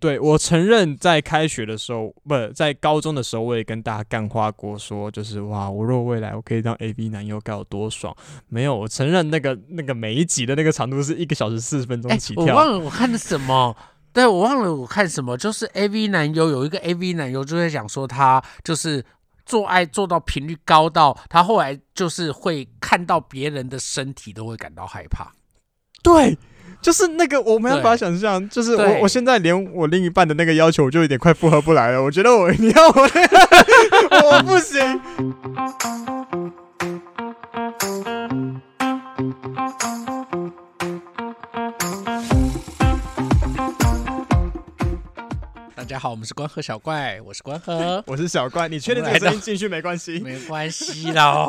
对我承认，在开学的时候，不在高中的时候，我也跟大家干花过，说就是哇，我若未来我可以当 A B 男优，该有多爽。没有，我承认那个那个每一集的那个长度是一个小时四十分钟起跳。我忘了我看的什么，对我忘了我看什么，就是 A V 男优有一个 A V 男优就在讲说他就是做爱做到频率高到他后来就是会看到别人的身体都会感到害怕。对。就是那个我没办法想象，就是我我现在连我另一半的那个要求，我就有点快负荷不来了。我觉得我你要我，我不行。家好，我们是关河小怪，我是关河，我是小怪。你确定这个声音进去没关系？没关系啦，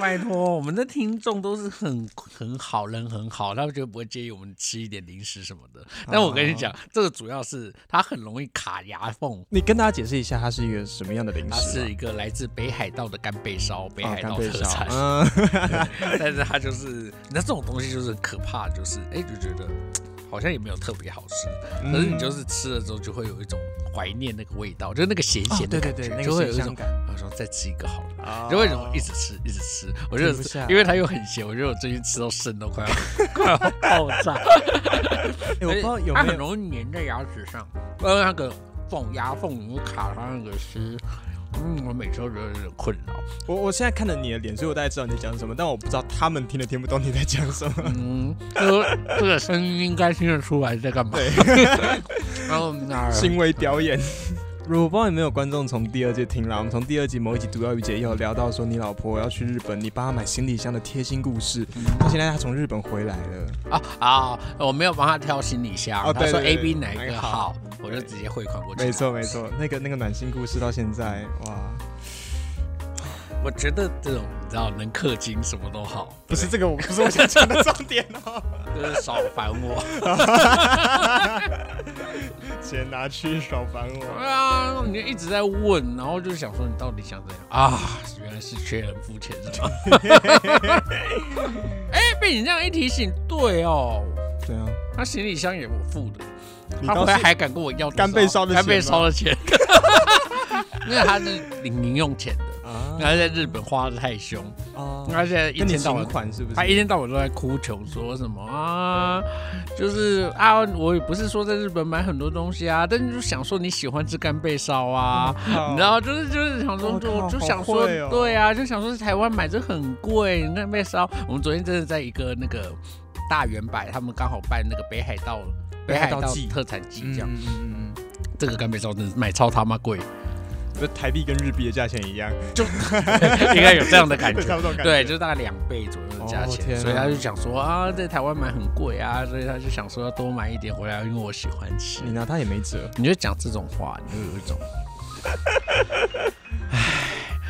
拜托，我们的听众都是很很好人，很好，他们绝对不会介意我们吃一点零食什么的。但我跟你讲，这个主要是它很容易卡牙缝。你跟大家解释一下，它是一个什么样的零食？它是一个来自北海道的干贝烧，北海道特产。嗯 但是它就是，那这种东西就是可怕，就是哎就觉得。好像也没有特别好吃，可是你就是吃了之后就会有一种怀念那个味道，就是那个咸咸的感觉，就会有一种我说再吃一个好了，就会什么一直吃一直吃，我觉得因为它又很咸，我觉得我最近吃到肾都快要 快要爆炸。我不知道有没有，它很容易粘在牙齿上，呃那个缝牙缝里面卡它那个丝。嗯，我每次都觉得有点困扰。我我现在看着你的脸，所以我大概知道你在讲什么，但我不知道他们听得听不懂你在讲什么。嗯，这这个声音应该听得出来在干嘛？对，然后行为 表演。我不知道有没有观众从第二季听了，我们从第二集某一集毒药雨姐有聊到说你老婆要去日本，你帮她买行李箱的贴心故事。到现在她从日本回来了。啊啊！我没有帮她挑行李箱。哦，他说 A B 哪一个好，我就直接汇款过去。没错没错，那个那个暖心故事到现在哇。我觉得这种你知道能氪金什么都好，不是这个，我 不是我想讲的重点哦，就是少烦我，钱拿去少烦我。对啊，你就一直在问，然后就想说你到底想怎样。啊？原来是缺人付钱是吗？哎，被你这样一提醒，对哦，对啊，他行李箱也我付的，他回来还敢跟我要干贝烧的干贝烧的钱，因为他是领零用钱的。他在日本花的太凶，他现在一天到晚是不是？他一天到晚都在哭穷，说什么啊？就是啊，我也不是说在日本买很多东西啊，但是就想说你喜欢吃干贝烧啊，你知道，就是就是想说，就就想说，对啊，就想说台湾买这很贵，干贝烧。我们昨天真的在一个那个大圆柏，他们刚好办那个北海道北海道特产季，这样，嗯嗯嗯，这个干贝烧真的买超他妈贵。就台币跟日币的价钱一样，就 应该有这样的感觉，对，就是大概两倍左右的价钱，所以他就想说啊，在台湾买很贵啊，所以他就想说要多买一点回来，因为我喜欢吃。你拿他也没辙，你就讲这种话，你就有一种，唉。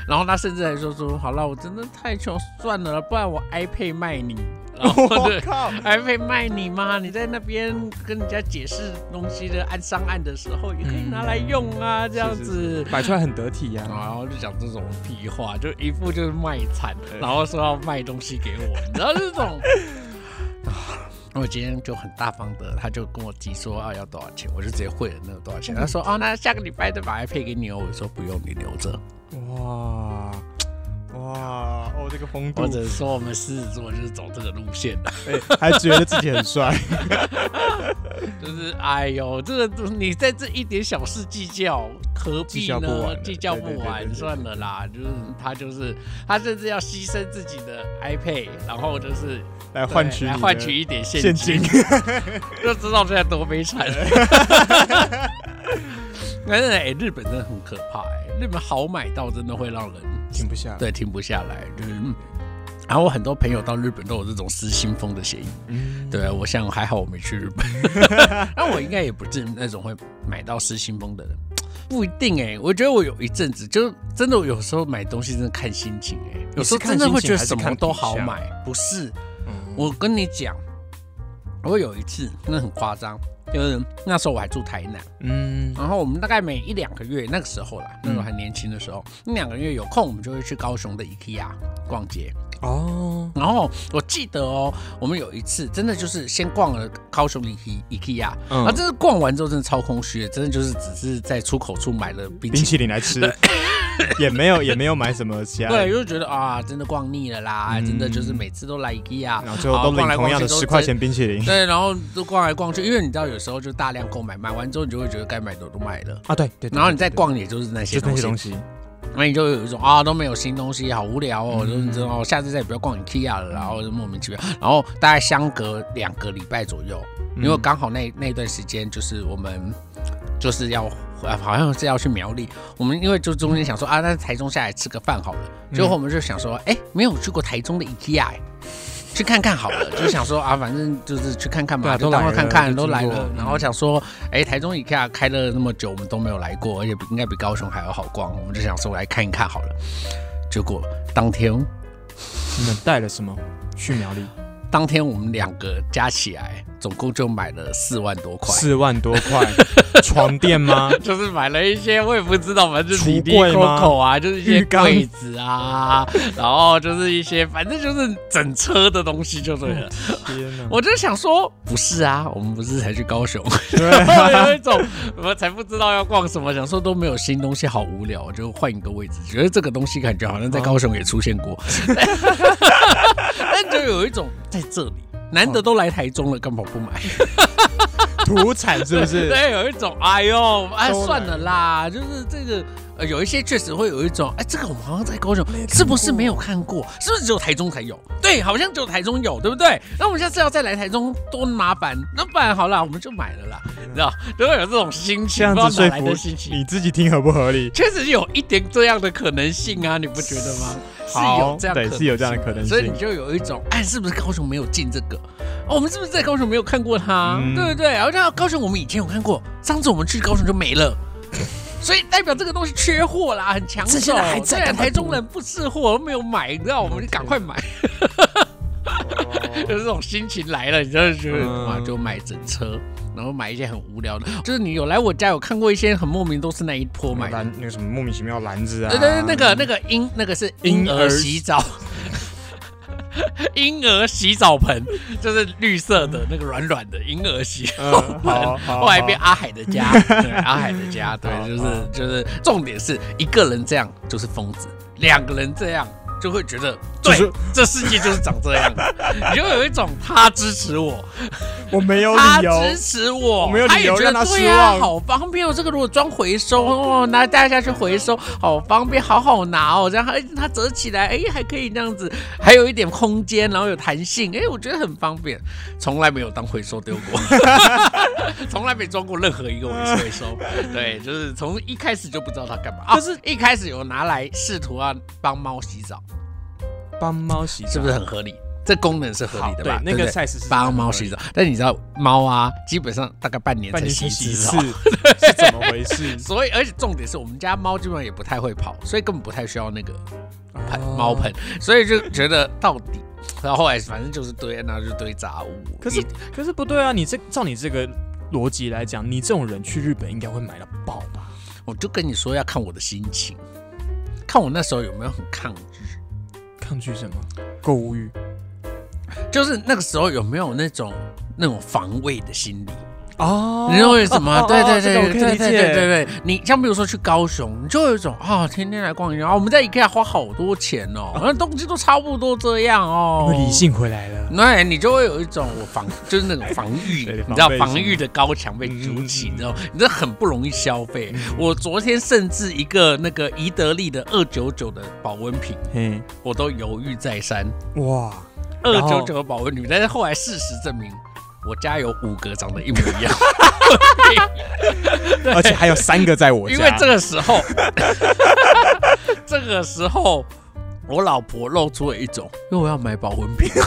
然后他甚至还说说，好了，我真的太穷，算了，不然我 iPad 卖你。我靠，iPad 卖你吗？你在那边跟人家解释东西的按上按的时候，也可以拿来用啊，这样子摆出来很得体呀。然后就讲这种屁话，就一副就是卖惨，然后说要卖东西给我，你知道这种。我今天就很大方的，他就跟我提说啊要多少钱，我就直接汇了那个多少钱。他说哦，那下个礼拜再把 iPad 给你哦。我说不用，你留着。哇哇哦，这个风度，或者说我们狮子座就是走这个路线的，还觉得自己很帅，就是哎呦，这个你在这一点小事计较，何必呢？计较不完，算了啦。就是他就是他甚至要牺牲自己的 iPad，然后就是来换取来换取一点现金，就知道现在多悲惨。但是哎，日本真的很可怕哎。日本好买到真的会让人停不下，对，停不下来。就是，然后我很多朋友到日本都有这种失心疯的嫌疑。嗯，对我想还好我没去日本，那我应该也不是那种会买到失心疯的人，不一定哎。我觉得我有一阵子就真的有时候买东西真的看心情哎，有时候真的会觉得什么都好买，不是？我跟你讲，我有一次真的很夸张。就是那时候我还住台南，嗯，然后我们大概每一两个月，那个时候啦，那时候还年轻的时候，那两个月有空，我们就会去高雄的 IKEA 逛街。哦。然后我记得哦，我们有一次真的就是先逛了高雄的 IKEA，然后真的逛完之后真的超空虚，真的就是只是在出口处买了冰淇淋来吃。也没有也没有买什么其他，对，就觉得啊，真的逛腻了啦，真的就是每次都来 IKEA，然后最后都领同样的十块钱冰淇淋，对，然后都逛来逛去，因为你知道有时候就大量购买，买完之后你就会觉得该买的都买了。啊，对对，然后你再逛也就是那些东西，那你就有一种啊都没有新东西，好无聊哦，就你知道，下次再也不要逛 IKEA 了，然后就莫名其妙，然后大概相隔两个礼拜左右，因为刚好那那段时间就是我们就是要。啊，好像是要去苗栗。我们因为就中间想说啊，那台中下来吃个饭好了。最后我们就想说，哎，没有去过台中的 IKEA，去看看好了。就想说啊，反正就是去看看嘛，都来看看，都来了。然后想说，哎，台中 IKEA 开了那么久，我们都没有来过，而且应该比高雄还要好逛。我们就想说来看一看好了。结果当天你们带了什么去苗栗？当天我们两个加起来。总共就买了四万多块，四万多块床垫吗？就是买了一些，我也不知道，反正就是衣口啊，就是一些柜子啊，然后就是一些，反正就是整车的东西就对了。天哪！我就想说，不是啊，我们不是才去高雄对，有一种我才不知道要逛什么，想说都没有新东西，好无聊，就换一个位置，觉得这个东西感觉好像在高雄也出现过，但就有一种在这里。难得都来台中了，干嘛不买？土产是不是？对，有一种，哎呦，哎，算了啦，就是这个。有一些确实会有一种，哎，这个我们好像在高雄，是不是没有看过？是不是只有台中才有？对，好像只有台中有，对不对？那我们下次要再来台中，多麻烦。那不然好了，我们就买了啦，你知道，都会有这种心情，这样子说服你自己听合不合理？确实有一点这样的可能性啊，你不觉得吗？是有这样，对，是有这样的可能性。所以你就有一种，哎，是不是高雄没有进这个？我们是不是在高雄没有看过它？对不对？然后高雄我们以前有看过，上次我们去高雄就没了。所以代表这个东西缺货啦，很抢手。在还在台中人不识货，都没有买，你知道，我们就赶快买。就是这种心情来了，你就觉得哇，就买整车，然后买一些很无聊的。就是你有来我家有看过一些很莫名，都是那一波买篮，那个什么莫名其妙篮子啊。对对对，那个那个婴那个是婴儿洗澡。婴儿洗澡盆就是绿色的那个软软的婴儿洗澡盆，后来变阿海的家，对 阿海的家，对，就是就是重点是一个人这样就是疯子，两个人这样。就会觉得，对，这世界就是长这样，你就有一种他支持我，我没有理由支持我，没有理由让他失望。好方便哦，这个如果装回收哦，拿带下去回收，好方便，好好拿哦。这样哎，它折起来，哎，还可以这样子，还有一点空间，然后有弹性，哎，我觉得很方便。从来没有当回收丢过，从来没装过任何一个回收。对，就是从一开始就不知道它干嘛，就是一开始有拿来试图要帮猫洗澡。帮猫洗澡是不是很合理？这功能是合理的吧？那个赛事是帮猫洗澡，但你知道猫啊，基本上大概半年才洗一次，是怎么回事？所以，而且重点是我们家猫基本上也不太会跑，所以根本不太需要那个盆猫盆，所以就觉得到底，然后后来反正就是堆，那就堆杂物。可是，可是不对啊！你这照你这个逻辑来讲，你这种人去日本应该会买到爆吧？我就跟你说要看我的心情，看我那时候有没有很抗拒。抗拒什么？购物欲，就是那个时候有没有那种那种防卫的心理？哦，你认为什么？对对对对对对对，你像比如说去高雄，你就有一种啊、天天来逛一下，我们在一家花好多钱哦，好像东西都差不多这样哦，理性回来了，那你就会有一种我防，就是那种防御，你知道防御的高墙被筑起，你知道，你这很不容易消费。我昨天甚至一个那个宜得利的二九九的保温瓶，嗯，我都犹豫再三，哇。二九九的保温瓶，但是后来事实证明我家有五个长得一模一样，而且还有三个在我家。因为这个时候，这个时候，我老婆露出了一种，因为我要买保温瓶。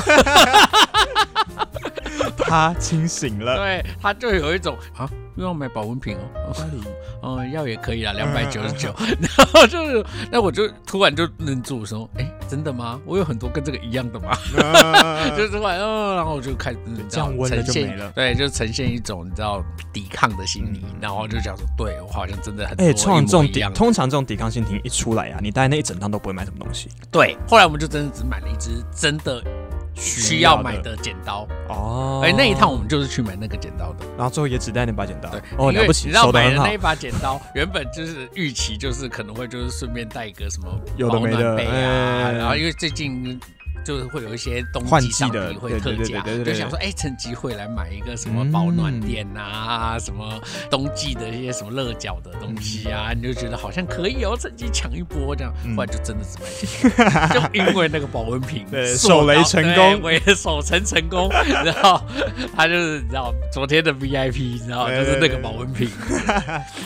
他清醒了，对，他就有一种 啊，又要买保温瓶哦，哪里？哦，要也可以啊，两百九十九。然后就是，那我就突然就愣住，说，哎，真的吗？我有很多跟这个一样的吗？就是后来，嗯，然后我就开始降温了就没了，对，就呈现一种你知道抵抗的心理，然后就讲说，对我好像真的很哎，这种抵通常这种抵抗心情一出来啊，你大概那一整趟都不会买什么东西。对，后来我们就真的只买了一支真的。需要买的剪刀哦，哎，那一趟我们就是去买那个剪刀的，然后最后也只带那把剪刀。对，哦，了不起，你知道买的那一把剪刀，原本就是预期就是可能会就是顺便带一个什么保暖杯啊，然后因为最近。就是会有一些冬季上衣会特价，就想说，哎，趁机会来买一个什么保暖垫啊，什么冬季的一些什么热脚的东西啊，你就觉得好像可以哦，趁机抢一波这样，不然就真的是买起来，就因为那个保温瓶手雷成功，我也守成成功，然后他就是你知道昨天的 VIP，你知道就是那个保温瓶，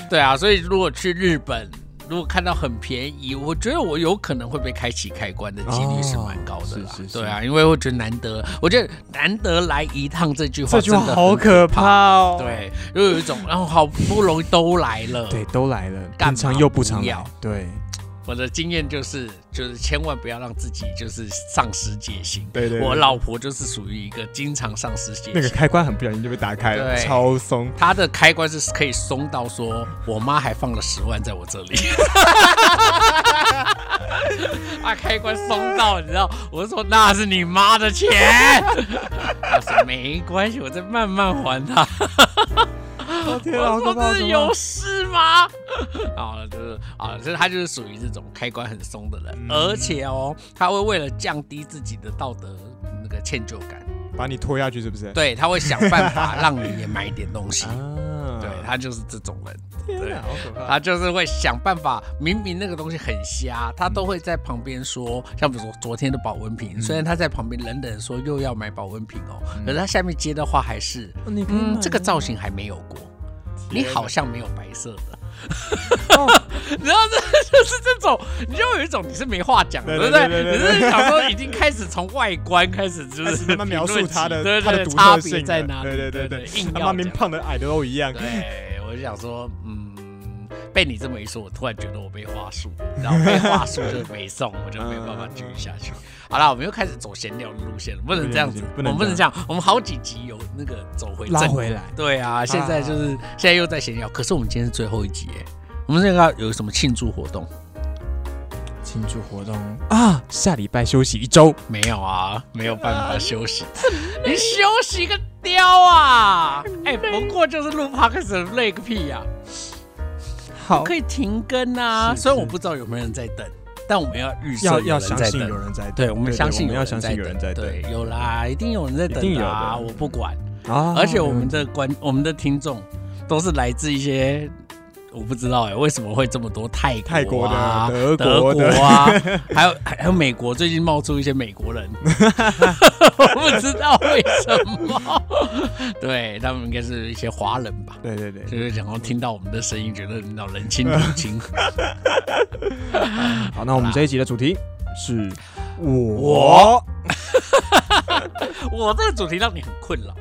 对啊，所以如果去日本。如果看到很便宜，我觉得我有可能会被开启开关的几率是蛮高的啦。对啊，因为我觉得难得，我觉得难得来一趟这句话这句话好可怕哦。对，又有一种，然后好不容易都来了，对，都来了，干常又不常要，对。我的经验就是，就是千万不要让自己就是丧失戒心。对对，我老婆就是属于一个经常丧失戒心。那个开关很不小心就被打开了，超松。她的开关是可以松到说，我妈还放了十万在我这里。啊，开关松到你知道？我说那是你妈的钱。她说没关系，我再慢慢还她。我说这是有事吗？啊，就是啊，所以他就是属于这种开关很松的人，而且哦，他会为了降低自己的道德那个歉疚感，把你拖下去，是不是？对，他会想办法让你也买点东西。对他就是这种人，天哪，好可怕！他就是会想办法，明明那个东西很瞎，他都会在旁边说，像比如说昨天的保温瓶，虽然他在旁边冷冷说又要买保温瓶哦，可是他下面接的话还是，嗯，这个造型还没有过。你好像没有白色的，然后这就是这种，你就有一种你是没话讲，对不对？你是想说已经开始从外观开始就是慢慢描述它的它的差别在哪里？对对对对，他妈明胖的矮的都一样。对，我就想说，嗯。被你这么一说，我突然觉得我被话术，然后被话术就没送，我就没有办法继续下去。好了，我们又开始走闲聊的路线了，不能这样子，我们不能这样。我们好几集有那个走回拉回来，对啊，现在就是现在又在闲聊，可是我们今天是最后一集，我们这个有什么庆祝活动？庆祝活动啊，下礼拜休息一周？没有啊，没有办法休息，你休息个雕啊！哎，不过就是录 podcast 累个屁呀！可以停更啊！虽然我不知道有没有人在等，但我们要预设要相信有人在等。对，我们相信要相信有人在等。对，有啦，一定有人在等啊！我不管啊！而且我们的观，我们的听众都是来自一些。我不知道哎，为什么会这么多泰泰国的、德国啊，还有还有美国，最近冒出一些美国人，我不知道为什么。对他们应该是一些华人吧？对对对，就是想要听到我们的声音，觉得老人亲人亲。好，那我们这一集的主题是我，我这个主题让你很困扰。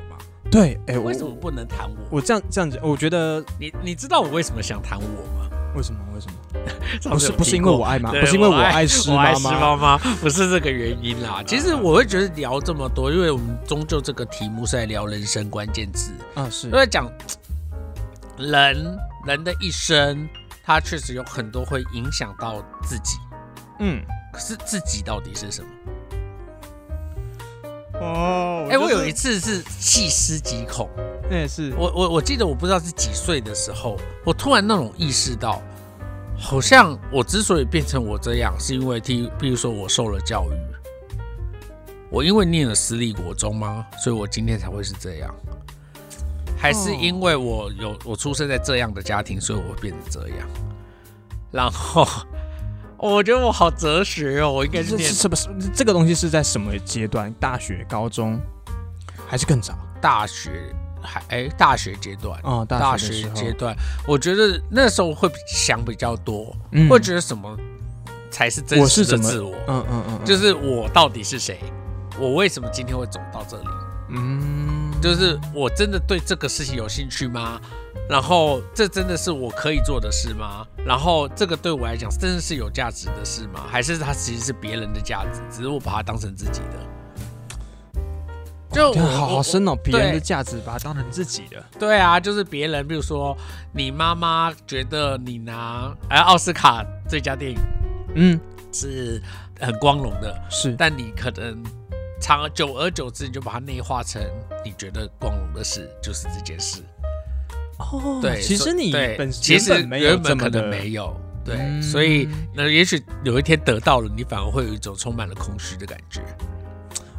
对，哎，为什么不能谈我？我这样这样子，我觉得你你知道我为什么想谈我吗？为什么？为什么？不是不是因为我爱吗？不是因为我爱吃妈妈？不是这个原因啦。其实我会觉得聊这么多，因为我们终究这个题目是在聊人生关键字啊，是因为讲 人人的一生，他确实有很多会影响到自己。嗯，可是自己到底是什么？哦，哎，我有一次是细思极恐，那也是我我我记得我不知道是几岁的时候，我突然那种意识到，好像我之所以变成我这样，是因为听，比如说我受了教育，我因为念了私立国中吗？所以我今天才会是这样，还是因为我有我出生在这样的家庭，所以我会变成这样，然后。我觉得我好哲学哦，我应该是什么？这个东西是在什么阶段？大学、高中，还是更早？大学还哎，大学阶段哦，大学阶段，我觉得那时候会想比较多，会觉得什么才是真实的自我？嗯嗯嗯，就是我到底是谁？我为什么今天会走到这里？嗯，就是我真的对这个事情有兴趣吗？然后这真的是我可以做的事吗？然后这个对我来讲真的是有价值的事吗？还是它其实是别人的价值，只是我把它当成自己的？就好好深哦，别人的价值把它当成自己的。对啊，就是别人，比如说你妈妈觉得你拿哎奥斯卡最佳电影，嗯，是很光荣的，是，但你可能长久而久之，你就把它内化成你觉得光荣的事就是这件事。哦，对，其实你本其实原本可能没有，对，所以那也许有一天得到了，你反而会有一种充满了空虚的感觉。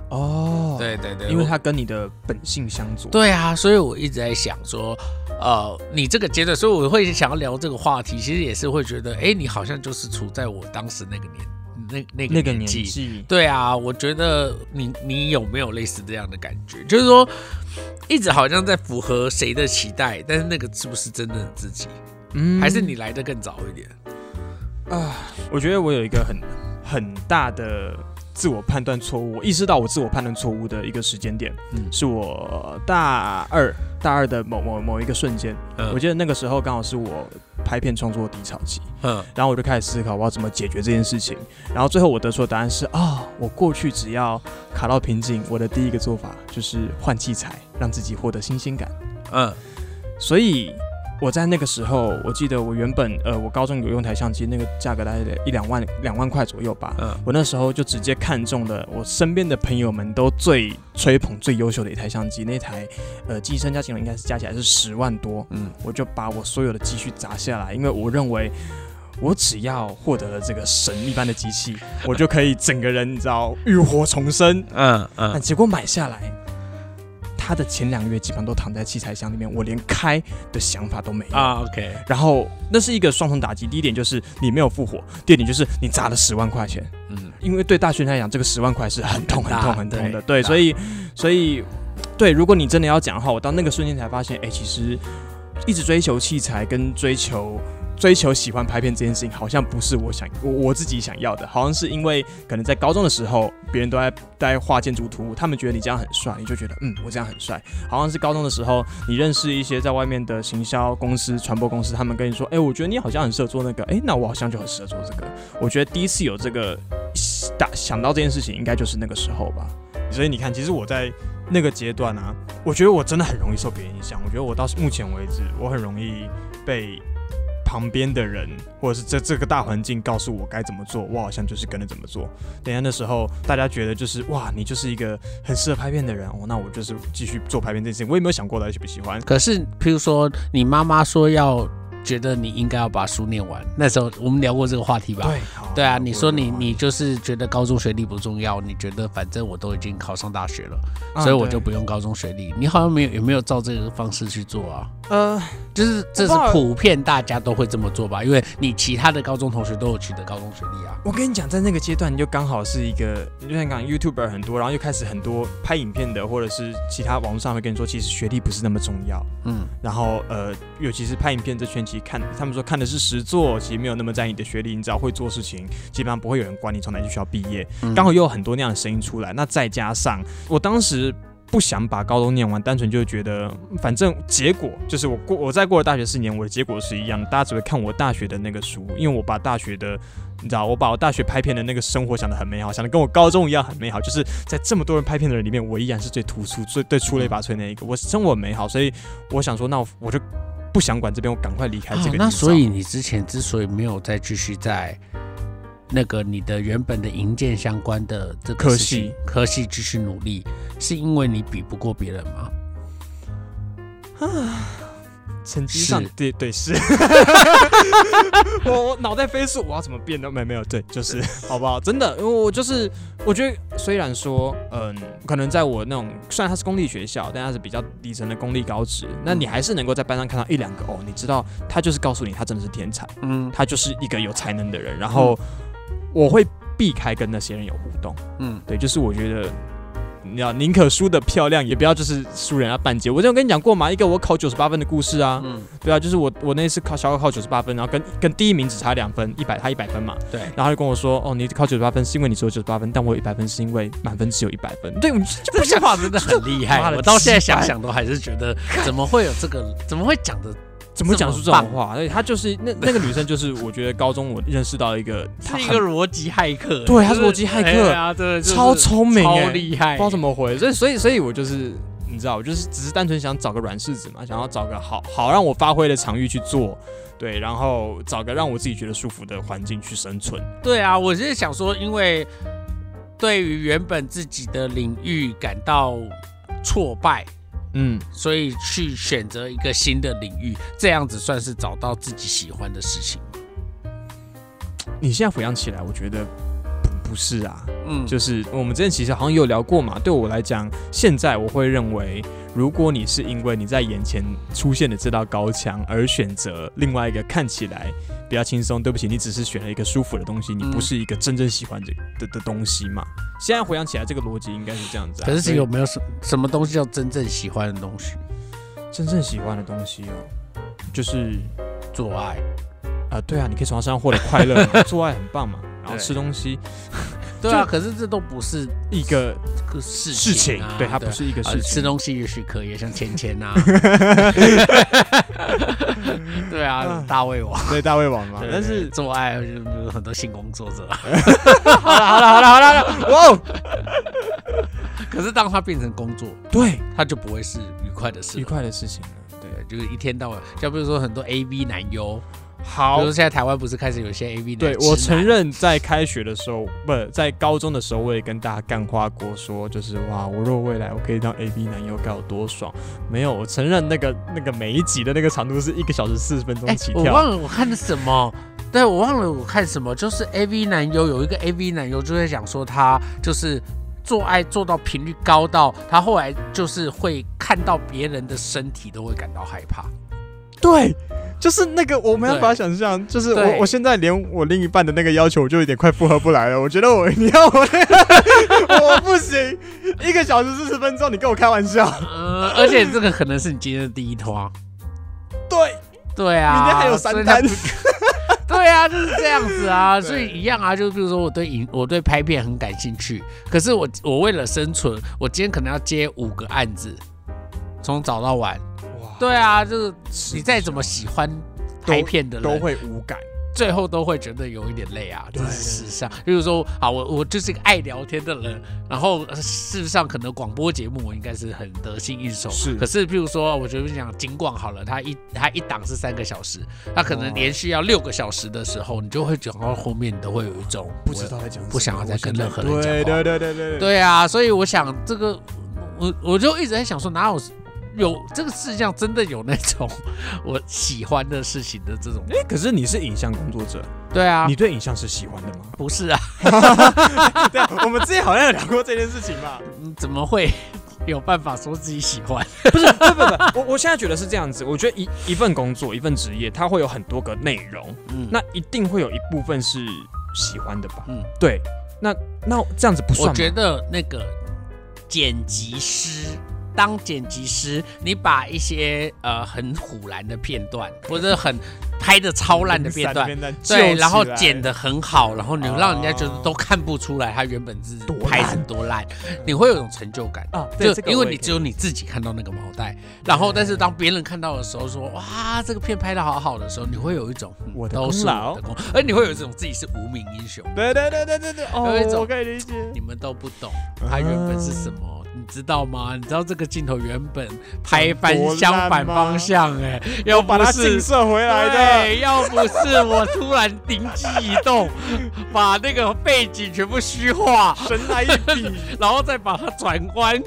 哦，对对对，因为它跟你的本性相左。对啊，所以我一直在想说，呃，你这个阶段，所以我会想要聊这个话题，其实也是会觉得，哎，你好像就是处在我当时那个年。那那个那个年纪，对啊，我觉得你你有没有类似这样的感觉？就是说，一直好像在符合谁的期待，但是那个是不是真的自己？嗯，还是你来的更早一点？啊，我觉得我有一个很很大的自我判断错误，我意识到我自我判断错误的一个时间点，嗯，是我大二大二的某某某一个瞬间，我记得那个时候刚好是我。拍片创作低潮期，嗯，然后我就开始思考我要怎么解决这件事情，然后最后我得出的答案是啊，我过去只要卡到瓶颈，我的第一个做法就是换器材，让自己获得新鲜感，嗯，所以。我在那个时候，我记得我原本呃，我高中有用台相机，那个价格大概一两万两万块左右吧。嗯，我那时候就直接看中了我身边的朋友们都最吹捧、最优秀的一台相机，那台呃，机身加起来应该是加起来是十万多。嗯，我就把我所有的积蓄砸下来，因为我认为我只要获得了这个神一般的机器，我就可以整个人你知道浴火重生。嗯嗯，结果买下来。他的前两个月基本上都躺在器材箱里面，我连开的想法都没有啊。OK，然后那是一个双重打击。第一点就是你没有复活，第二点就是你砸了十万块钱。嗯，因为对大学生来讲，这个十万块是很痛、很痛、很痛的。对，所以，所以，对，如果你真的要讲的话，我到那个瞬间才发现，哎，其实一直追求器材跟追求。追求喜欢拍片这件事情，好像不是我想我我自己想要的，好像是因为可能在高中的时候，别人都在在画建筑图，他们觉得你这样很帅，你就觉得嗯，我这样很帅。好像是高中的时候，你认识一些在外面的行销公司、传播公司，他们跟你说，哎，我觉得你好像很适合做那个，哎，那我好像就很适合做这个。我觉得第一次有这个打想到这件事情，应该就是那个时候吧。所以你看，其实我在那个阶段啊，我觉得我真的很容易受别人影响。我觉得我到目前为止，我很容易被。旁边的人，或者是这这个大环境告诉我该怎么做，我好像就是跟着怎么做。等下那时候，大家觉得就是哇，你就是一个很适合拍片的人哦，那我就是继续做拍片这件事情。我也没有想过大家喜不喜欢。可是，譬如说，你妈妈说要。觉得你应该要把书念完。那时候我们聊过这个话题吧？对，对啊，你说你你就是觉得高中学历不重要，你觉得反正我都已经考上大学了，所以我就不用高中学历。你好像没有有没有照这个方式去做啊？呃，就是这是普遍大家都会这么做吧？因为你其他的高中同学都有取得高中学历啊。我跟你讲，在那个阶段，你就刚好是一个，就像讲 YouTuber 很多，然后又开始很多拍影片的，或者是其他网络上会跟你说，其实学历不是那么重要。嗯，然后呃，尤其是拍影片这圈，其实看他们说看的是实作，其实没有那么在意你的学历，你只要会做事情，基本上不会有人管你从哪间学校毕业。刚好又有很多那样的声音出来，那再加上我当时。不想把高中念完，单纯就觉得反正结果就是我过我再过了大学四年，我的结果是一样，大家只会看我大学的那个书，因为我把大学的你知道，我把我大学拍片的那个生活想得很美好，想的跟我高中一样很美好，就是在这么多人拍片的人里面，我依然是最突出、最最出类拔萃那一个，我生活美好，所以我想说，那我就不想管这边，我赶快离开这个。那所以你之前之所以没有再继续在。那个你的原本的营建相关的这个科系，科系继续努力，是因为你比不过别人吗？啊，成绩上对对是，我我脑袋飞速，我要怎么变都没没有对，就是好不好？真的，因为我就是我觉得，虽然说嗯，可能在我那种虽然它是公立学校，但它是比较底层的公立高职，那你还是能够在班上看到一两个哦，你知道他就是告诉你他真的是天才，嗯，他就是一个有才能的人，然后。我会避开跟那些人有互动，嗯，对，就是我觉得你要宁可输的漂亮，也不要就是输人家半截。我之前跟你讲过嘛，一个我考九十八分的故事啊，嗯，对啊，就是我我那次考小考考九十八分，然后跟跟第一名只差两分，一百他一百分嘛，对，然后他就跟我说，哦，你考九十八分是因为你只有九十八分，但我有一百分是因为满分只有一百分，对，这话真的 很厉害，我到现在想想都还是觉得 怎么会有这个，怎么会讲的怎么讲出这种话？对，她就是那那个女生，就是我觉得高中我认识到一个，是一个逻辑骇客。对，她是逻辑骇客啊，对，超聪明，超厉害，不知道怎么回。所以，所以，所以我就是你知道，我就是只是单纯想找个软柿子嘛，想要找个好好让我发挥的场域去做，对，然后找个让我自己觉得舒服的环境去生存。对啊，我是想说，因为对于原本自己的领域感到挫败。嗯，所以去选择一个新的领域，这样子算是找到自己喜欢的事情吗？你现在回想起来，我觉得不是啊。嗯，就是我们之前其实好像有聊过嘛。对我来讲，现在我会认为，如果你是因为你在眼前出现的这道高墙而选择另外一个看起来。比较轻松，对不起，你只是选了一个舒服的东西，你不是一个真正喜欢这的的东西嘛？现在回想起来，这个逻辑应该是这样子。啊可是有没有什什么东西叫真正喜欢的东西？真正喜欢的东西哦，就是做爱啊！对啊，你可以从他身上获得快乐，做爱很棒嘛。然后吃东西。对啊，可是这都不是一个个事事情，对，它不是一个事情。吃东西也许可以，像芊芊啊，对啊，大胃王，对大胃王嘛。但是做爱就有很多性工作者。好了好了好了好了，哇！可是当他变成工作，对，他就不会是愉快的事，愉快的事情了。对，就是一天到晚，像比如说很多 A V 男优。好，比如现在台湾不是开始有些 A V 对我承认，在开学的时候，不在高中的时候，我也跟大家干花过，说就是哇，我若未来我可以当 A V 男优，该有多爽。没有，我承认那个那个每一集的那个长度是一个小时四十分钟起跳。我忘了我看的什么，对我忘了我看什么，就是 A V 男优有一个 A V 男优就在讲说他就是做爱做到频率高到他后来就是会看到别人的身体都会感到害怕。对。就是那个我没办法想象，就是我我现在连我另一半的那个要求，我就有点快负荷不来了。我觉得我你要我 我不行，一个小时四十分钟，你跟我开玩笑。呃，而且这个可能是你今天的第一拖。对对啊，明天还有三单。对啊，就是这样子啊，所以一样啊，就比如说我对影我对拍片很感兴趣，可是我我为了生存，我今天可能要接五个案子，从早到晚。对啊，就是你再怎么喜欢拍片的人，都会无感，最后都会觉得有一点累啊。就是事实上，比如说，好，我我就是一个爱聊天的人，然后事实上可能广播节目我应该是很得心应手。是，可是譬如说，我觉得讲金广好了，他一他一档是三个小时，他可能连续要六个小时的时候，你就会讲到后面，你都会有一种不知道在讲，不想要再跟任何人讲话。对对对对对。对啊，所以我想这个，我我就一直在想说，哪有？有这个世界上真的有那种 我喜欢的事情的这种，哎，可是你是影像工作者，对啊，你对影像是喜欢的吗？不是啊，对啊，我们之前好像有聊过这件事情嘛，怎么会 有办法说自己喜欢？不是，不不不，我我现在觉得是这样子，我觉得一一份工作，一份职业，它会有很多个内容，嗯，那一定会有一部分是喜欢的吧？嗯，对，那那这样子不算，我觉得那个剪辑师。当剪辑师，你把一些呃很虎烂的片段，或者很拍的超烂的片段，对，然后剪的很好，然后你让人家觉得都看不出来他原本是拍成多烂，你会有一种成就感啊，就因为你只有你自己看到那个毛带，然后但是当别人看到的时候说哇这个片拍的好好的时候，你会有一种我的功劳，而你会有一种自己是无名英雄，对对对对对对，有一种我可以理解，你们都不懂他原本是什么。你知道吗？你知道这个镜头原本拍翻相反方向，哎，要把它镜射回来的。要不是我突然灵机一动，把那个背景全部虚化，神来一笔，然后再把它转弯，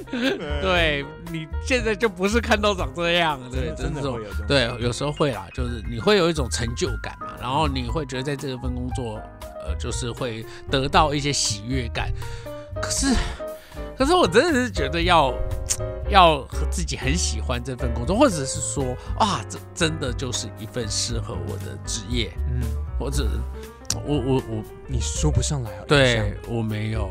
对你现在就不是看到长这样，对，真的会有对，有时候会啦，就是你会有一种成就感嘛，然后你会觉得在这份工作，呃，就是会得到一些喜悦感，可是。可是我真的是觉得要 要自己很喜欢这份工作，或者是说啊，这真的就是一份适合我的职业，嗯，或者 我我我你说不上来，对我没有，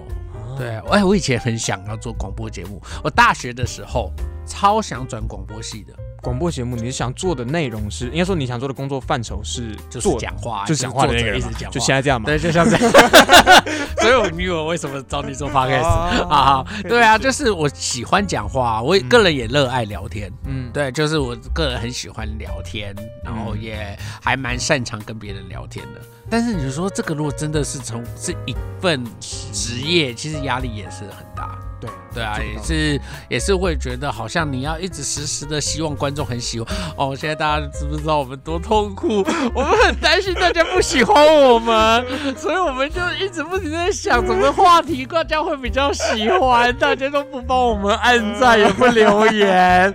对，哎，我以前很想要做广播节目，我大学的时候超想转广播系的。广播节目，你想做的内容是，应该说你想做的工作范畴是，就是讲话，就是讲话的那个人，就现在这样嘛？对，就像这样。所以我女友为什么找你做 podcast 啊？对啊，就是我喜欢讲话，我个人也热爱聊天。嗯，对，就是我个人很喜欢聊天，然后也还蛮擅长跟别人聊天的。但是你说这个如果真的是从是一份职业，其实压力也是很大。对对啊，也是也是会觉得好像你要一直时时的希望观众很喜欢哦。现在大家知不知道我们多痛苦？我们很担心大家不喜欢我们，所以我们就一直不停在想怎么话题大家会比较喜欢，大家都不帮我们按赞也不留言。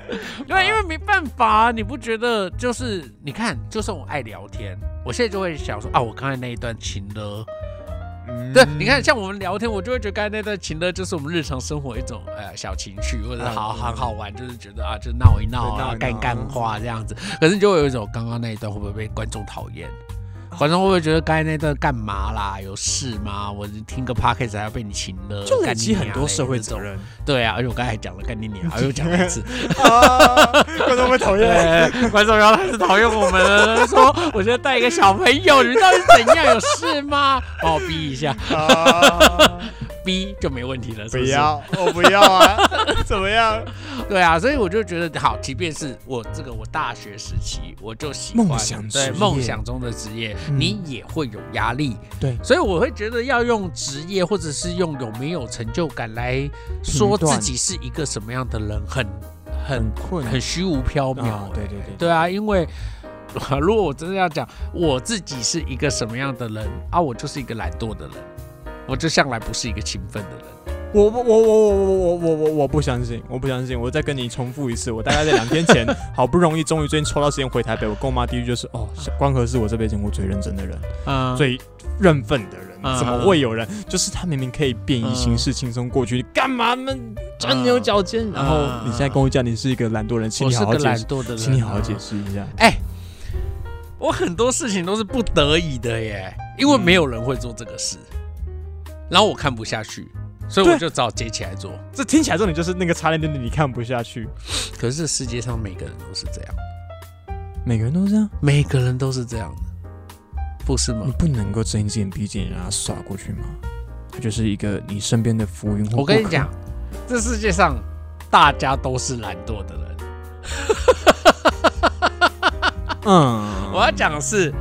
对，因为没办法，你不觉得就是你看，就算我爱聊天，我现在就会想说啊，我刚才那一段情了。对，你看，像我们聊天，我就会觉得刚才那段情乐就是我们日常生活一种呃小情趣，或者好很好玩，就是觉得啊，就闹一闹啊，干干话这样子。可是就会有一种刚刚那一段会不会被观众讨厌？观众会不会觉得刚才那段干嘛啦？有事吗？我听个 podcast 还要被你请了，就累积很多社会责任。对啊，而且我刚才讲了干你娘，又讲一次，观众会讨厌，观众要开始讨厌我们了。说我觉得带一个小朋友，你到底怎样？有事吗？帮我逼一下。逼就没问题了，不要，我不要啊，怎么样？对啊，所以我就觉得好，即便是我这个我大学时期我就喜欢梦想对梦想中的职业，你也会有压力，对，所以我会觉得要用职业或者是用有没有成就感来说自己是一个什么样的人，很很困，很虚无缥缈，对对对，对啊，因为 如果我真的要讲我自己是一个什么样的人啊，我就是一个懒惰的人。我就向来不是一个勤奋的人，我我我我我我我我我不相信，我不相信，我再跟你重复一次，我大概在两天前，好不容易终于最近抽到时间回台北，我跟我妈第一句就是哦，光和是我这辈子见过最认真的人，嗯，最认份的人，怎么会有人就是他明明可以变异形式轻松过去，你干嘛呢？钻牛角尖，然后你现在跟我讲你是一个懒惰人，请你好好解释，请你好好解释一下，哎，我很多事情都是不得已的耶，因为没有人会做这个事。然后我看不下去，所以我就只好接起来做。这听起来重点就是那个插电的你看不下去。可是世界上每个人都是这样，每个人都这样，每个人都是这样的，不是吗？你不能够睁一只眼闭一只眼让他耍过去吗？他就是一个你身边的浮云。我跟你讲，这世界上大家都是懒惰的人。嗯，我要讲的是，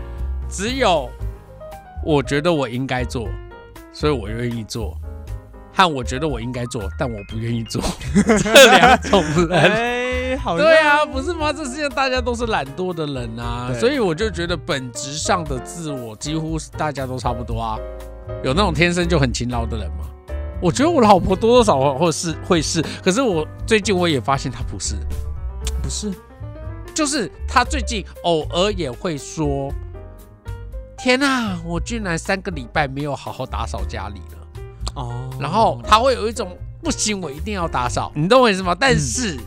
只有我觉得我应该做。所以我愿意做，和我觉得我应该做，但我不愿意做，这两种人，哎，好，对啊，不是吗？这世界大家都是懒惰的人啊，所以我就觉得本质上的自我几乎大家都差不多啊。有那种天生就很勤劳的人吗？我觉得我老婆多多少少或是会是，可是我最近我也发现她不是，不是，就是她最近偶尔也会说。天呐，我居然三个礼拜没有好好打扫家里了哦。然后他会有一种不行，我一定要打扫，你懂我意思吗？但是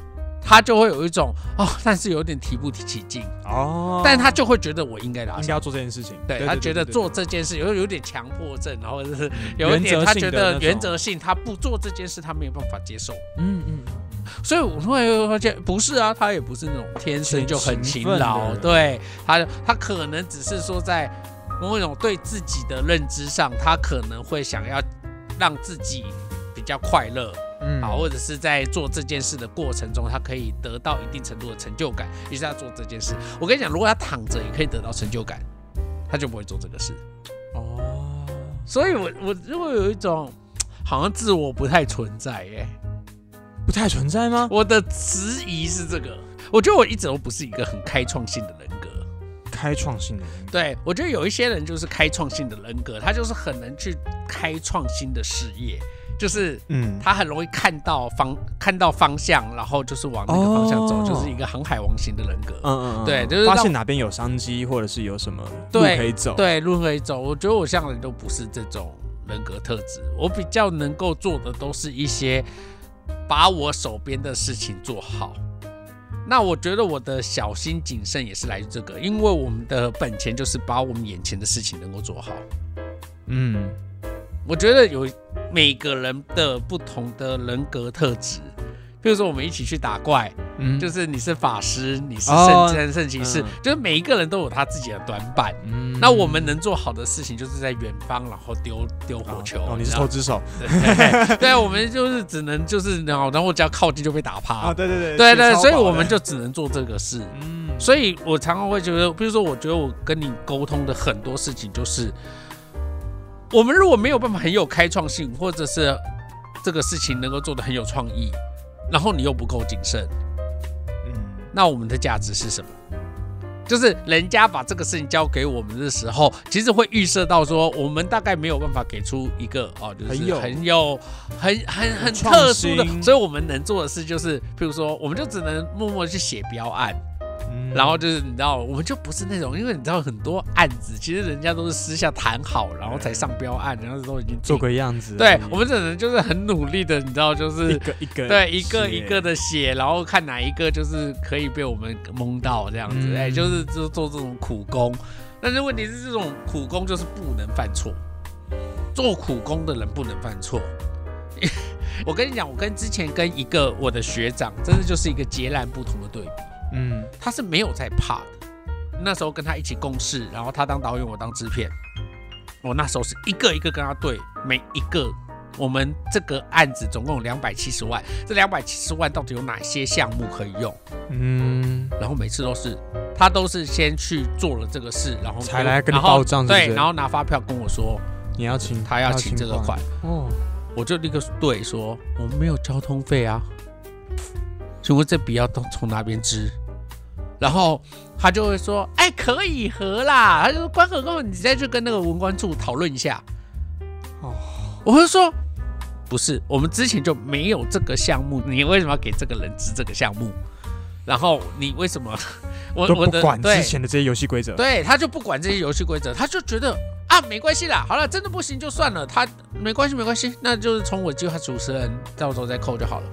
他就会有一种哦，但是有点提不起劲哦。但他就会觉得我应该打，应该要做这件事情。对他觉得做这件事有有点强迫症，然后是 有一点他觉得原则性，他不做这件事他没有办法接受。嗯嗯。所以我突然又发现，不是啊，他也不是那种天生就很勤劳，对他他可能只是说在。某种对自己的认知上，他可能会想要让自己比较快乐，嗯，好，或者是在做这件事的过程中，他可以得到一定程度的成就感，于是他做这件事。我跟你讲，如果他躺着也可以得到成就感，他就不会做这个事。哦，所以我我如果有一种好像自我不太存在，耶，不太存在吗？我的质疑是这个，我觉得我一直都不是一个很开创性的人格。开创性的人，对我觉得有一些人就是开创性的人格，他就是很能去开创新的事业，就是嗯，他很容易看到方看到方向，然后就是往那个方向走，就是一个航海王型的人格。嗯嗯，对，就是发现哪边有商机，或者是有什么路可以走，对，路可以走。我觉得我向来都不是这种人格特质，我比较能够做的都是一些把我手边的事情做好。那我觉得我的小心谨慎也是来自这个，因为我们的本钱就是把我们眼前的事情能够做好。嗯，我觉得有每个人的不同的人格特质，譬譬如说我们一起去打怪，嗯，就是你是法师，你是圣圣圣骑士，就是每一个人都有他自己的短板。嗯，那我们能做好的事情，就是在远方，然后丢丢火球。哦，你是投掷手。对，我们就是只能就是然后然后只要靠近就被打趴。啊，对对对，对对，所以我们就只能做这个事。嗯，所以我常常会觉得，比如说，我觉得我跟你沟通的很多事情，就是我们如果没有办法很有开创性，或者是这个事情能够做的很有创意。然后你又不够谨慎，嗯，那我们的价值是什么？就是人家把这个事情交给我们的时候，其实会预设到说，我们大概没有办法给出一个哦，就是很有很很很特殊的，所以我们能做的事就是，譬如说，我们就只能默默去写标案。然后就是你知道，我们就不是那种，因为你知道很多案子，其实人家都是私下谈好，然后才上标案，然后都已经做个样子。对我们只能就是很努力的，你知道，就是 一个一个 对一个一个的写，然后看哪一个就是可以被我们蒙到这样子，哎，就是就做这种苦工。但是问题是，这种苦工就是不能犯错，做苦工的人不能犯错。我跟你讲，我跟之前跟一个我的学长，真的就是一个截然不同的对比。嗯，他是没有在怕的。那时候跟他一起共事，然后他当导演，我当制片。我那时候是一个一个跟他对，每一个我们这个案子总共有两百七十万，这两百七十万到底有哪些项目可以用？嗯，然后每次都是他都是先去做了这个事，然后才来跟你报账，对，然后拿发票跟我说你要请他要请这个款哦，我就立刻对说我们没有交通费啊。请问这笔要从从哪边支？然后他就会说：“哎，可以合啦。”他就说：“关合后，你再去跟那个文官处讨论一下。”哦，我会说：“不是，我们之前就没有这个项目，你为什么要给这个人支这个项目？然后你为什么 我我不管之前的这些游戏规则？对，他就不管这些游戏规则，他就觉得啊，没关系啦，好了，真的不行就算了，他没关系，没关系，那就是从我计划主持人到时候再扣就好了。”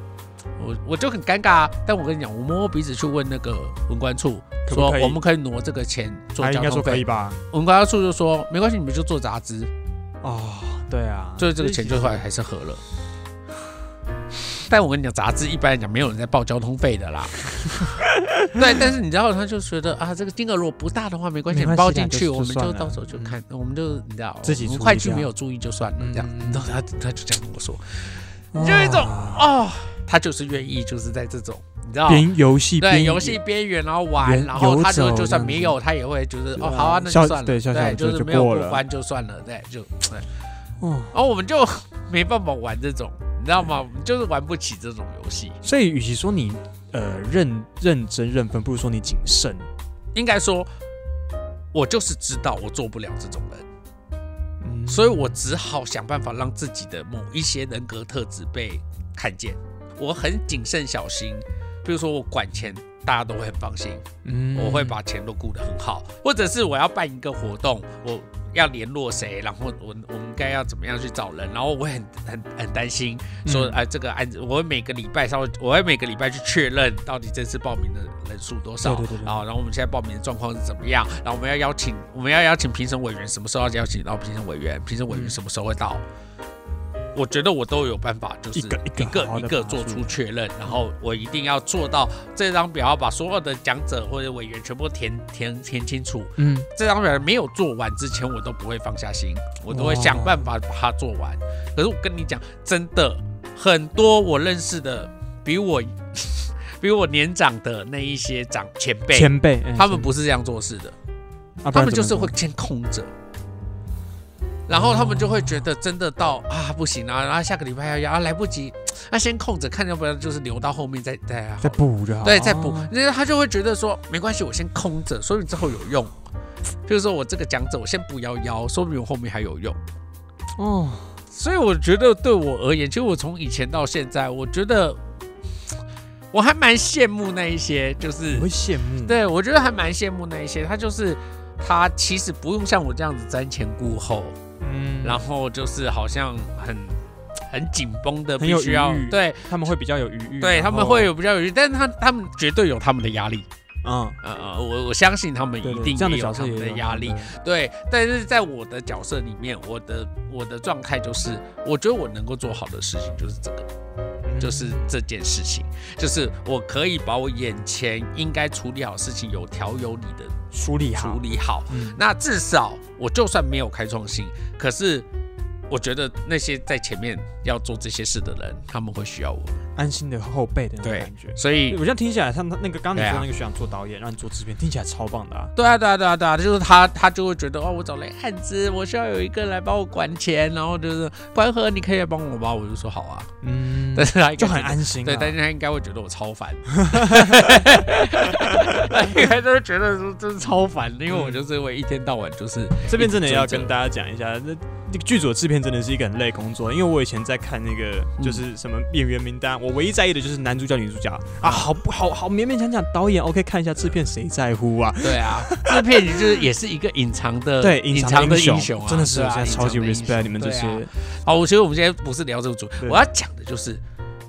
我我就很尴尬啊！但我跟你讲，我摸摸鼻子去问那个文官处，说我们可以挪这个钱做交通费吧？文官处就说没关系，你们就做杂志。哦，对啊，所以这个钱最后还是合了。但我跟你讲，杂志一般来讲没有人在报交通费的啦。对，但是你知道，他就觉得啊，这个金额如果不大的话，没关系，你报进去，我们就到时候就看，我们就你知道，自己会计没有注意就算了，这样。然后他他就这样跟我说，就一种哦。他就是愿意，就是在这种你知道？边游戏对游戏边缘然后玩，然后他就就算没有，他也会就是哦好啊，那就算了，对，就是没有过关就算了，对，就对，哦，然后我们就没办法玩这种，你知道吗？就是玩不起这种游戏。所以，与其说你呃认认真认分，不如说你谨慎。应该说，我就是知道我做不了这种所以我只好想办法让自己的某一些人格特质被看见。我很谨慎小心，比如说我管钱，大家都会很放心。嗯，我会把钱都顾得很好，或者是我要办一个活动，我要联络谁，然后我我们该要怎么样去找人，然后我会很很很担心，说哎这个案子，我会每个礼拜稍微，我会每个礼拜去确认到底这次报名的人数多少，对对对，然后然后我们现在报名的状况是怎么样，然后我们要邀请我们要邀请评审委员什么时候要邀请到评审委员，评审委员什么时候会到。我觉得我都有办法，就是一个一个一个做出确认，然后我一定要做到这张表，把所有的讲者或者委员全部填填填清楚。嗯，这张表没有做完之前，我都不会放下心，我都会想办法把它做完。可是我跟你讲，真的很多我认识的比我 比我年长的那一些长前辈前辈，他们不是这样做事的，他们就是会先空着。然后他们就会觉得真的到啊不行啊，然后下个礼拜要要啊来不及，那先空着看，要不然就是留到后面再再再补就好。对，再补，因为他就会觉得说没关系，我先空着，说明之后有用。就是说我这个讲者，我先不要邀，说明我后面还有用。哦，所以我觉得对我而言，其实我从以前到现在，我觉得我还蛮羡慕那一些，就是会羡慕。对，我觉得还蛮羡慕那一些，他就是他其实不用像我这样子瞻前顾后。嗯，然后就是好像很很紧绷的，必须要对。他们会比较有余裕，对他们会有比较有余裕，但是他他们绝对有他们的压力，嗯。呃我我相信他们一定也有他们的压力，对，但是在我的角色里面，我的我的状态就是，我觉得我能够做好的事情就是这个，就是这件事情，就是我可以把我眼前应该处理好事情有条有理的处理好，处理好。那至少我就算没有开创性，可是。我觉得那些在前面要做这些事的人，他们会需要我们安心的后辈的那种感觉。所以，我现在听起来，像他那个刚你说那个学长做导演，让你做制片，听起来超棒的啊！对啊，对啊，对啊，对啊，就是他，他就会觉得哦，我找了汉子，我需要有一个来帮我管钱，然后就是关河，你可以帮我吗？我就说好啊，嗯，但是他就很安心，对，但是他应该会觉得我超烦，应该都觉得说真是超烦，因为我就是会一天到晚就是这边真的要跟大家讲一下那。那个剧组的制片真的是一个很累工作，因为我以前在看那个就是什么演员名单，我唯一在意的就是男主角、女主角啊，好不好好勉勉强强。导演 OK，看一下制片谁在乎啊？对啊，制片就是也是一个隐藏的对隐藏的英雄，真的是现在超级 respect 你们这些。好，我觉得我们现在不是聊这个主，我要讲的就是，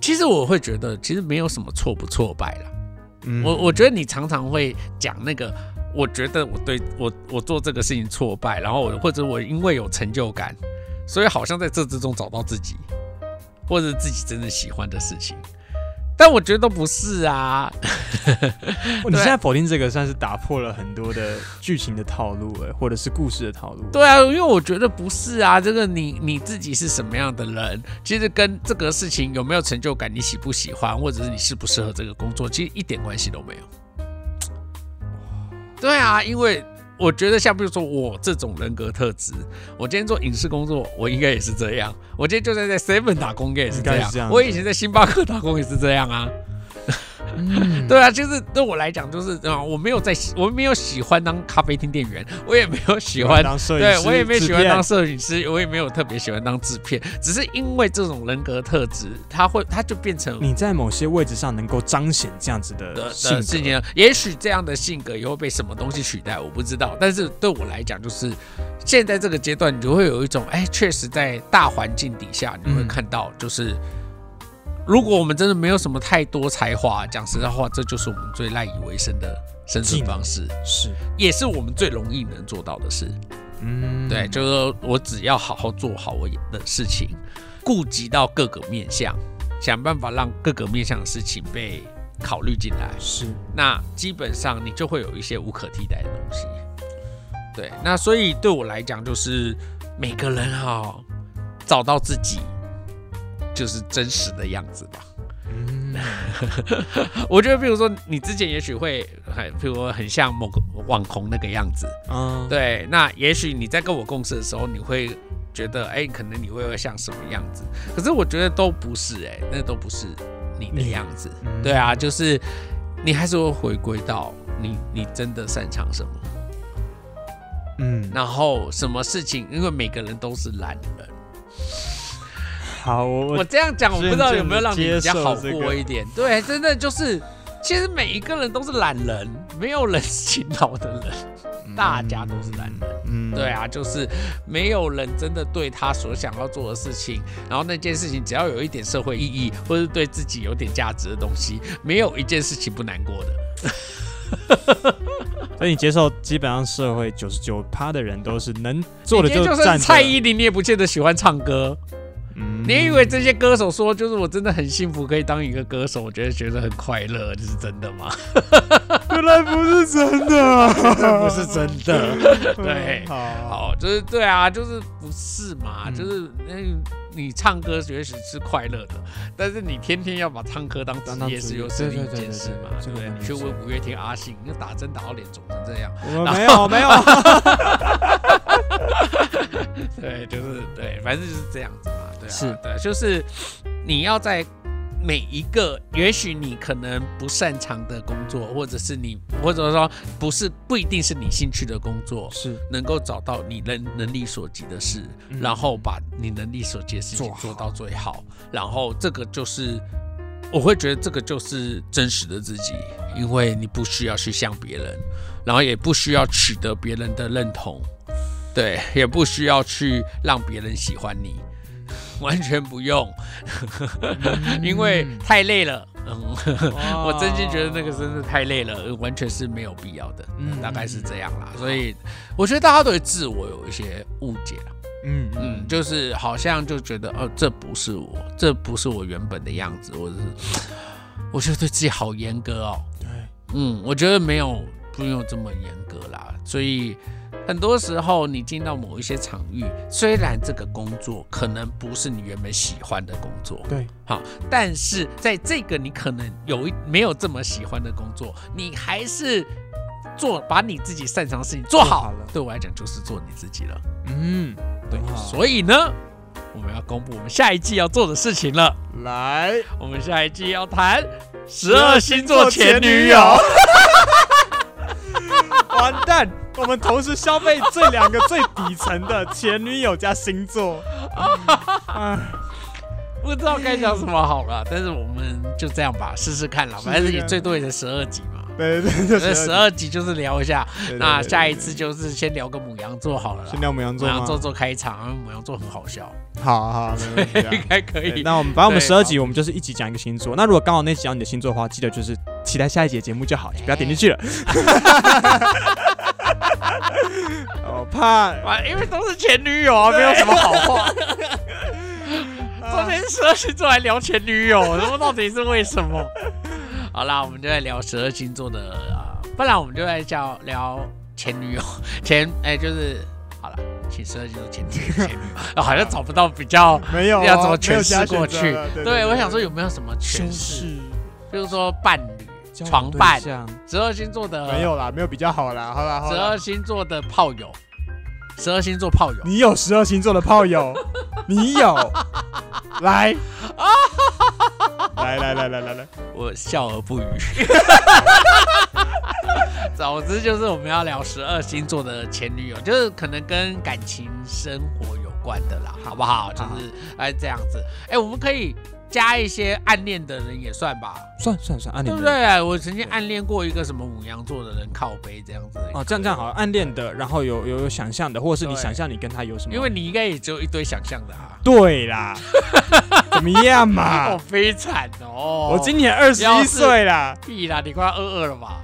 其实我会觉得其实没有什么挫不挫败了。我我觉得你常常会讲那个。我觉得我对我我做这个事情挫败，然后或者我因为有成就感，所以好像在这之中找到自己，或者自己真正喜欢的事情。但我觉得都不是啊！你现在否定这个，算是打破了很多的剧情的套路，哎，或者是故事的套路。对啊，因为我觉得不是啊，这个你你自己是什么样的人，其实跟这个事情有没有成就感，你喜不喜欢，或者是你适不适合这个工作，其实一点关系都没有。对啊，因为我觉得像比如说我这种人格特质，我今天做影视工作，我应该也是这样。我今天就算在 Seven 打工，也是这样。我以前在星巴克打工也是这样啊。对啊，就是对我来讲，就是啊，我没有在，我没有喜欢当咖啡厅店员，我也没有喜欢当摄影师，对我也没有喜欢当摄影师，我也没有特别喜欢当制片，只是因为这种人格特质，他会，他就变成你在某些位置上能够彰显这样子的性格。也许这样的性格也会被什么东西取代，我不知道。但是对我来讲，就是现在这个阶段，你就会有一种，哎，确实在大环境底下，你会看到，就是。如果我们真的没有什么太多才华，讲实在话，这就是我们最赖以为生的生存方式，是，也是我们最容易能做到的事。嗯，对，就是说我只要好好做好我的事情，顾及到各个面向，想办法让各个面向的事情被考虑进来，是，那基本上你就会有一些无可替代的东西。对，那所以对我来讲，就是每个人哈，找到自己。就是真实的样子吧。嗯，我觉得，比如说，你之前也许会很，比如说很像某个网红那个样子。嗯，对。那也许你在跟我共事的时候，你会觉得，哎，可能你会像什么样子？可是我觉得都不是，哎，那都不是你的样子。对啊，就是你还是会回归到你，你真的擅长什么？嗯，然后什么事情？因为每个人都是懒人。好，我我这样讲，我不知道有没有让你比较好过一点。对，真的就是，其实每一个人都是懒人，没有人勤劳的人，大家都是懒人。嗯，对啊，就是没有人真的对他所想要做的事情，然后那件事情只要有一点社会意义，或是对自己有点价值的东西，没有一件事情不难过的。所以你接受，基本上社会九十九趴的人都是能做的就站。蔡依林，你也不见得喜欢唱歌。你以为这些歌手说就是我真的很幸福可以当一个歌手，我觉得觉得很快乐，这是真的吗？原来不是真的，不是真的。对，好，就是对啊，就是不是嘛？就是那你唱歌确实是快乐的，但是你天天要把唱歌当职业，是又是另一件事嘛？对不对？你去问五月天阿信，你打针打到脸肿成这样，没有没有。对，就是对，反正就是这样子嘛。对，是对，就是你要在每一个，也许你可能不擅长的工作，或者是你，或者说不是不一定是你兴趣的工作，是能够找到你能能力所及的事，然后把你能力所及的事情做到最好，然后这个就是我会觉得这个就是真实的自己，因为你不需要去像别人，然后也不需要取得别人的认同。对，也不需要去让别人喜欢你，完全不用，因为太累了。嗯，我真心觉得那个真的太累了，完全是没有必要的。嗯，大概是这样啦。所以我觉得大家对自我有一些误解了。嗯嗯，就是好像就觉得哦，这不是我，这不是我原本的样子，或者是 我觉得对自己好严格哦。对，嗯，我觉得没有不用这么严格啦。所以很多时候你进到某一些场域，虽然这个工作可能不是你原本喜欢的工作，对，好，但是在这个你可能有一没有这么喜欢的工作，你还是。做把你自己擅长的事情做好了，对我来讲就是做你自己了。嗯，对。所以呢，我们要公布我们下一季要做的事情了。来，我们下一季要谈十二星座前女友。完蛋，我们同时消费这两个最底层的前女友加星座。不知道该讲什么好了，但是我们就这样吧，试试看了。反正你最多也是十二集嘛。对对对，这十二集就是聊一下，那下一次就是先聊个母羊座好了。先聊母羊座，母羊座做开场，因为母羊座很好笑。好好，应该可以。那我们反正我们十二集，我们就是一集讲一个星座。那如果刚好那集讲你的星座的话，记得就是期待下一节节目就好，不要点进去了。我怕，因为都是前女友啊，没有什么好话。昨天十二星座来聊前女友，那么到底是为什么？好啦，我们就在聊十二星座的啊，不然我们就在叫聊前女友 前哎，就是好了，请十二星座前前前女友，好像找不到比较没有要怎么诠释过去。对，我想说有没有什么诠释，就是说伴侣、床伴，十二星座的没有啦，没有比较好啦，好啦，十二星座的炮友，十二星座炮友，你有十二星座的炮友，你有，来。来来来来来来，我笑而不语。总之就是我们要聊十二星座的前女友，就是可能跟感情生活有关的啦，好不好？就是哎这样子，哎，我们可以。加一些暗恋的人也算吧，算算算暗恋，对不对？我曾经暗恋过一个什么母羊座的人，靠背这样子。哦，这样这样好，暗恋的，然后有有有想象的，或者是你想象你跟他有什么？因为你应该也只有一堆想象的啊。对啦，怎么样嘛？好悲惨哦！我今年二十一岁啦，屁啦，你快二二了吧？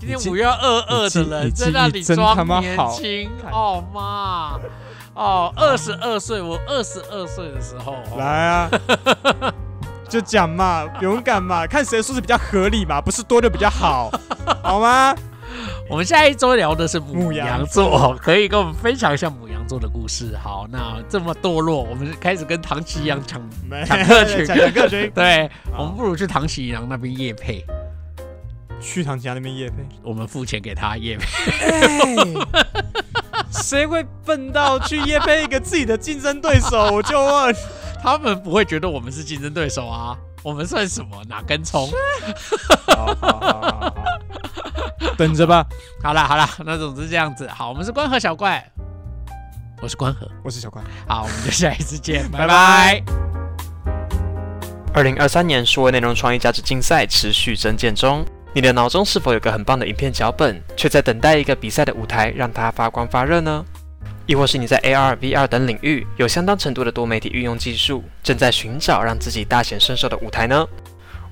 今天五月二二的人在那里装年轻，好吗？哦，二十二岁，我二十二岁的时候，来啊，就讲嘛，勇敢嘛，看谁说是比较合理嘛，不是多就比较好，好吗？我们下一周聊的是母羊座，可以跟我们分享一下母羊座的故事。好，那这么堕落，我们开始跟唐启阳抢抢客群，抢客群。对，我们不如去唐启阳那边夜配，去唐启阳那边夜配，我们付钱给他夜配。谁会笨到去夜配一个自己的竞争对手？我就问，他们不会觉得我们是竞争对手啊？我们算什么？哪根葱？等着吧。好了好了，那总之这样子。好，我们是关河小怪，我是关河，我是小怪。好，我们就下一次见，拜拜。二零二三年数位内容创意价值竞赛持续增建中。你的脑中是否有个很棒的影片脚本，却在等待一个比赛的舞台让它发光发热呢？亦或是你在 AR、VR 等领域有相当程度的多媒体运用技术，正在寻找让自己大显身手的舞台呢？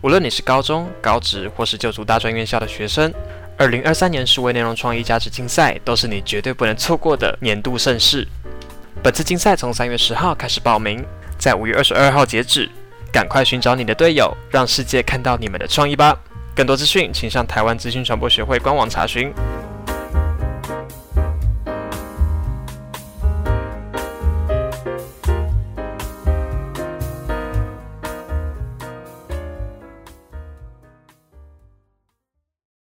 无论你是高中、高职或是就读大专院校的学生，二零二三年数位内容创意价值竞赛都是你绝对不能错过的年度盛事。本次竞赛从三月十号开始报名，在五月二十二号截止，赶快寻找你的队友，让世界看到你们的创意吧！更多资讯，请上台湾资讯传播学会官网查询。